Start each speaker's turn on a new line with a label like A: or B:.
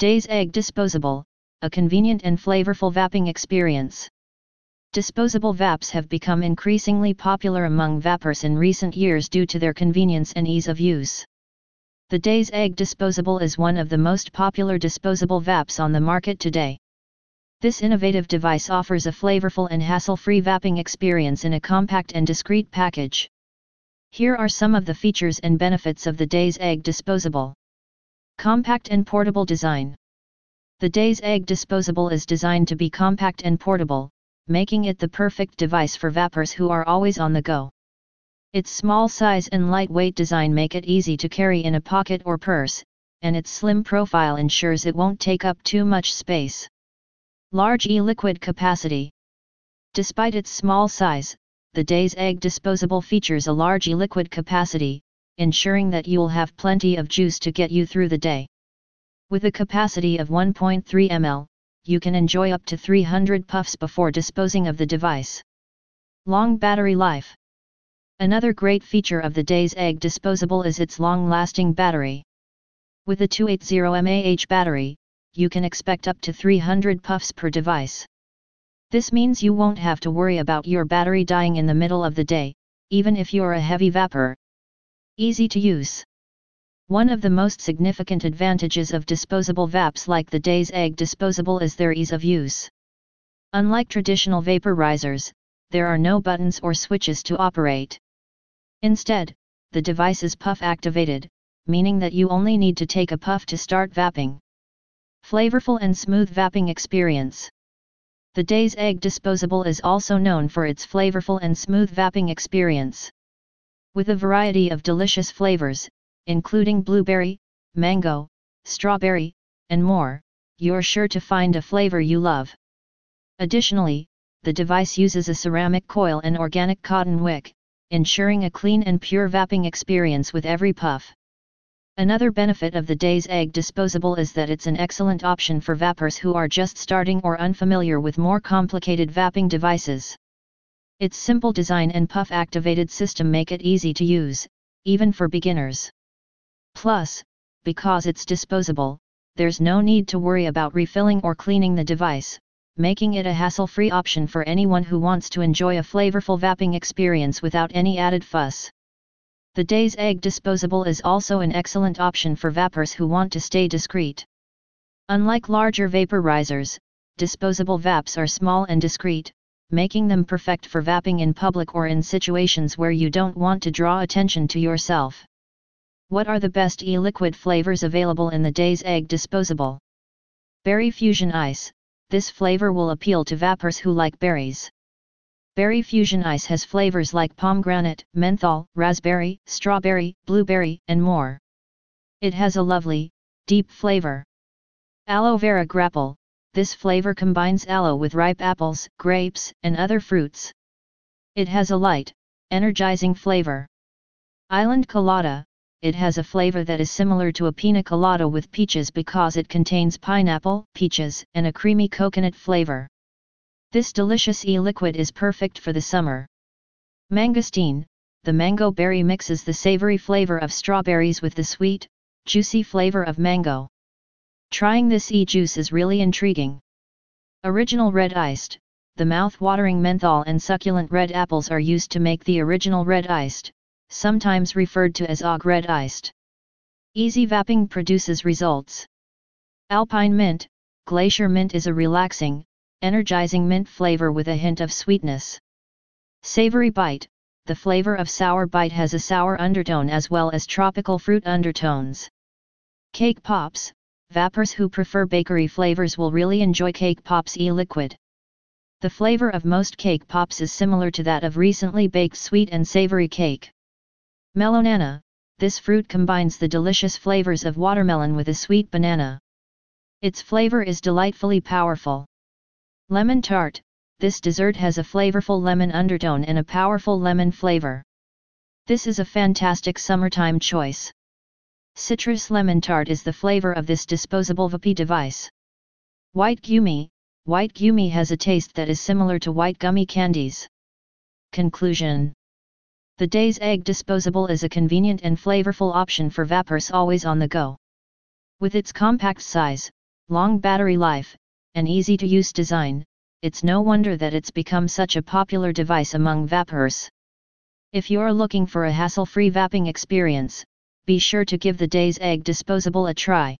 A: Daze Egge Disposable, a convenient and flavorful vaping experience. Disposable vapes have become increasingly popular among vapers in recent years due to their convenience and ease of use. The Daze Egge Disposable is one of the most popular disposable vapes on the market today. This innovative device offers a flavorful and hassle-free vaping experience in a compact and discreet package. Here are some of the features and benefits of the Daze Egge Disposable. Compact and portable design. The Daze Egge Disposable is designed to be compact and portable, making it the perfect device for vapers who are always on the go. Its small size and lightweight design make it easy to carry in a pocket or purse, and its slim profile ensures it won't take up too much space. Large e-liquid capacity. Despite its small size, the Daze Egge disposable features a large e-liquid capacity, ensuring that you'll have plenty of juice to get you through the day. With a capacity of 1.3 ml, you can enjoy up to 300 puffs before disposing of the device. Long battery life. Another great feature of the Daze Egge disposable is its long-lasting battery. With a 280 mAh battery, you can expect up to 300 puffs per device. This means you won't have to worry about your battery dying in the middle of the day, even if you're a heavy vapor. Easy to use. One of the most significant advantages of disposable vapes like the Daze Egge disposable is their ease of use. Unlike traditional vaporizers, there are no buttons or switches to operate. Instead, the device is puff activated, meaning that you only need to take a puff to start vaping. Flavorful and smooth vaping experience. The Daze Egge disposable is also known for its flavorful and smooth vaping experience. With a variety of delicious flavors, including blueberry, mango, strawberry, and more, you're sure to find a flavor you love. Additionally, the device uses a ceramic coil and organic cotton wick, ensuring a clean and pure vaping experience with every puff. Another benefit of the Daze Egge disposable is that it's an excellent option for vapers who are just starting or unfamiliar with more complicated vaping devices. Its simple design and puff-activated system make it easy to use, even for beginners. Plus, because it's disposable, there's no need to worry about refilling or cleaning the device, making it a hassle-free option for anyone who wants to enjoy a flavorful vaping experience without any added fuss. The Daze Egge disposable is also an excellent option for vapers who want to stay discreet. Unlike larger vaporizers, disposable vapes are small and discreet, making them perfect for vaping in public or in situations where you don't want to draw attention to yourself. What are the best e-liquid flavors available in the Daze Egge disposable? Berry Fusion Ice, this flavor will appeal to vapers who like berries. Berry Fusion Ice has flavors like pomegranate, menthol, raspberry, strawberry, blueberry, and more. It has a lovely, deep flavor. Aloe Vera Grapple, this flavor combines aloe with ripe apples, grapes, and other fruits. It has a light, energizing flavor. Island Colada, it has a flavor that is similar to a pina colada with peaches because it contains pineapple, peaches, and a creamy coconut flavor. This delicious e-liquid is perfect for the summer. Mangosteen, the mango berry mixes the savory flavor of strawberries with the sweet, juicy flavor of mango. Trying this e-juice is really intriguing. Original Red Iced, the mouth-watering menthol and succulent red apples are used to make the original Red Iced, sometimes referred to as Og Red Iced. Easy vaping produces results. Alpine Mint, Glacier Mint is a relaxing, energizing mint flavor with a hint of sweetness. Savory Bite, the flavor of sour bite has a sour undertone as well as tropical fruit undertones. Cake Pops, vapors who prefer bakery flavors will really enjoy Cake Pops e-liquid. The flavor of most cake pops is similar to that of recently baked sweet and savory cake. Melonana, this fruit combines the delicious flavors of watermelon with a sweet banana. Its flavor is delightfully powerful. Lemon tart, this dessert has a flavorful lemon undertone and a powerful lemon flavor. This is a fantastic summertime choice. Citrus lemon tart is the flavor of this disposable vape device. White gummy, white gummy has a taste that is similar to white gummy candies. Conclusion The Daze Egge disposable is a convenient and flavorful option for vapers always on the go. With its compact size, long battery life, and easy to use design, it's no wonder that it's become such a popular device among vapers. If you're looking for a hassle free vaping experience, be sure to give the Daze Egge disposable a try.